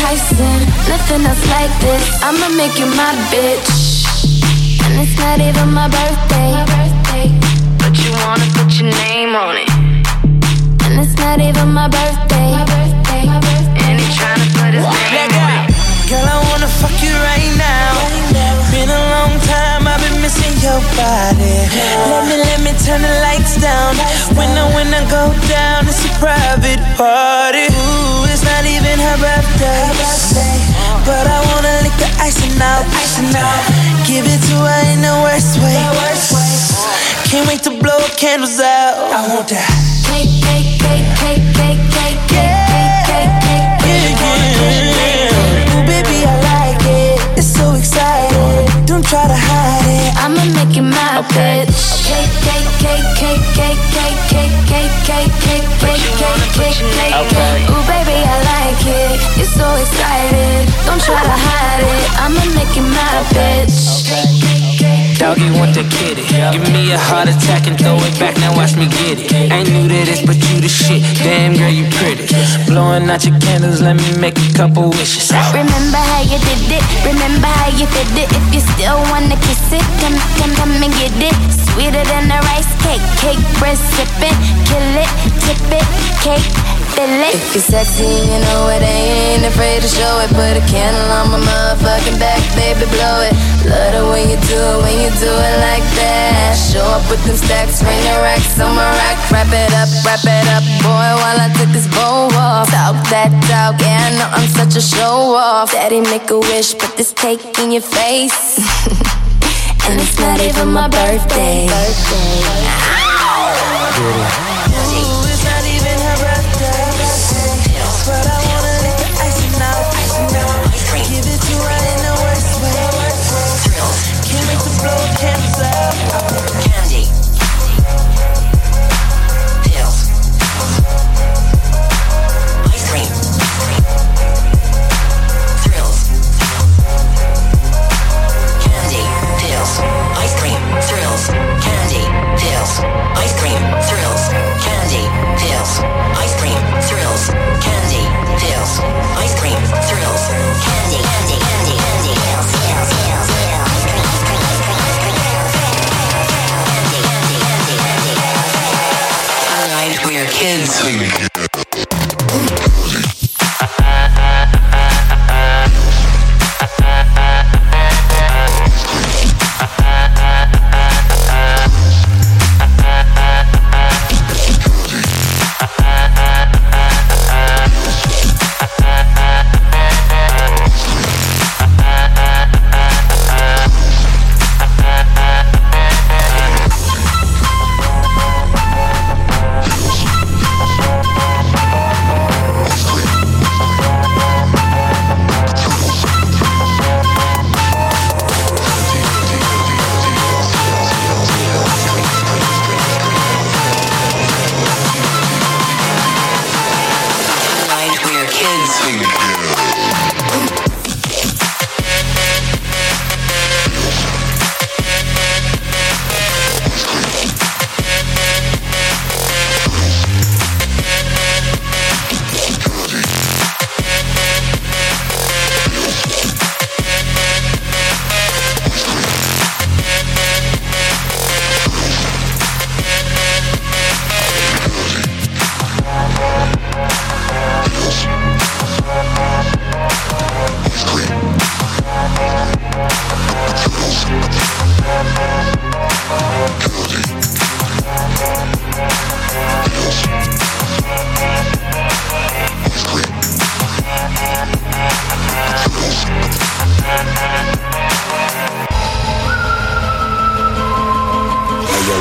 enticing. Nothing else like this. I'ma make you my bitch. And it's not even my birthday. My birthday. But you wanna put your name on it. And it's not even my birthday. My birthday. My birthday. And he tryna put his name on it. Girl, I wanna fuck you right now. Been a long time, I've been missing your body. Let me, let me turn the lights down. When I, when I go down, it's a private party. Birthday. But I wanna lick the icing out. Give it to her in the worst way. Can't wait to blow candles out. I want that. Cake, cake, cake, cake, cake, cake, cake, Doggy want the kitty. Give me a heart attack and throw it back, now watch me get it. Ain't new to this, but you the shit. Damn girl, you pretty. Blowing out your candles, let me make a couple wishes. Remember how you did it? Remember how you did it? If you still wanna kiss it, come, come, come and get it. Sweeter than a rice cake, cake bread sipping, kill it, tip it, cake. Fill it. If you're sexy you know it, I ain't afraid to show it. Put a candle on my motherfucking back, baby, blow it. Love it when you do it, when you do it like that. Show up with them stacks, ring the racks on my rack. Wrap it up, wrap it up, boy, while I took this bow off. Talk that talk, yeah, I know I'm such a show off. Daddy, make a wish, put this cake in your face. and it's not even my birthday. Ooh,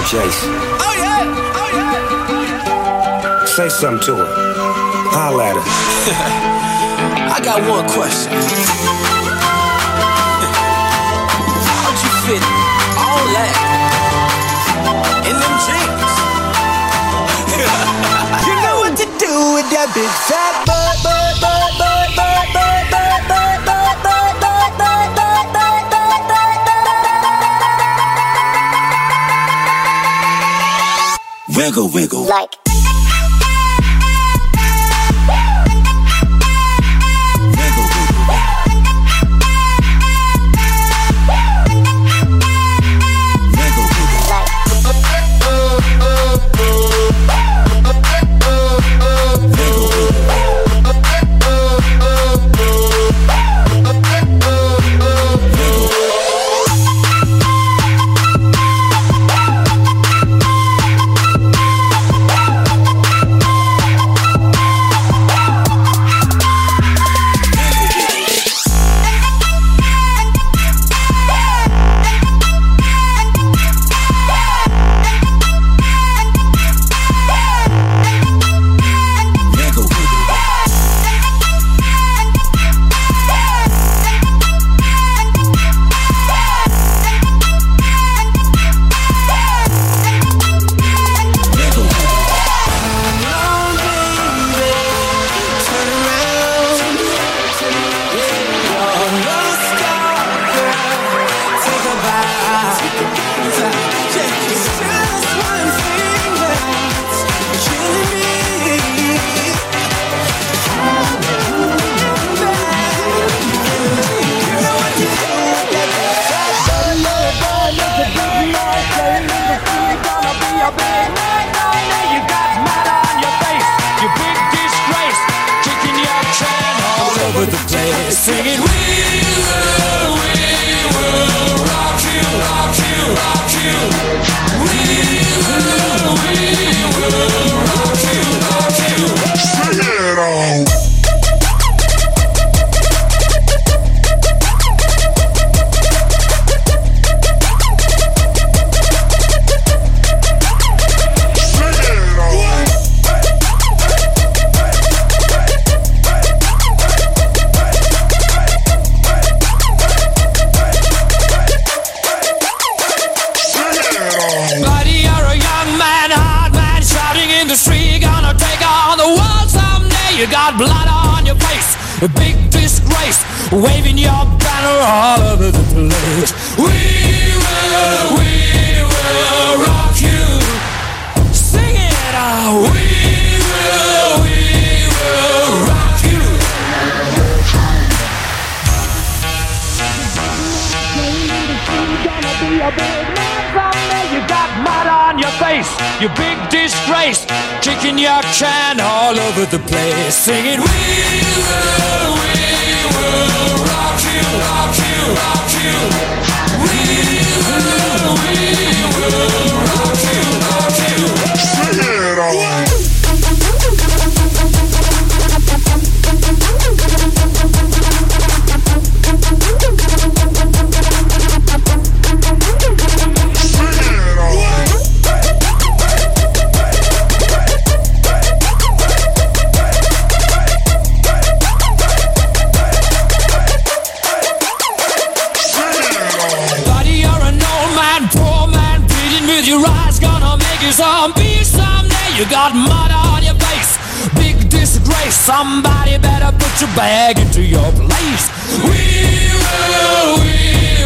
Jace. Oh yeah, oh yeah, oh yeah. Say something to her. Holla at her. I got one question. How'd you fit all that in them jeans? you know what to do with that big fat Wiggle, wiggle. Like. with the players singing. We got blood on your face, a big disgrace, waving your banner all over the place. We will, we will rock you. Sing it out. You big disgrace, kicking your can all over the place, singing, We someday. You got mud on your face, big disgrace. Somebody better put your bag into your place. We will, we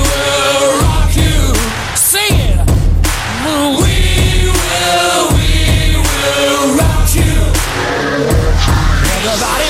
will rock you. Sing it. We will, we will rock you. Everybody,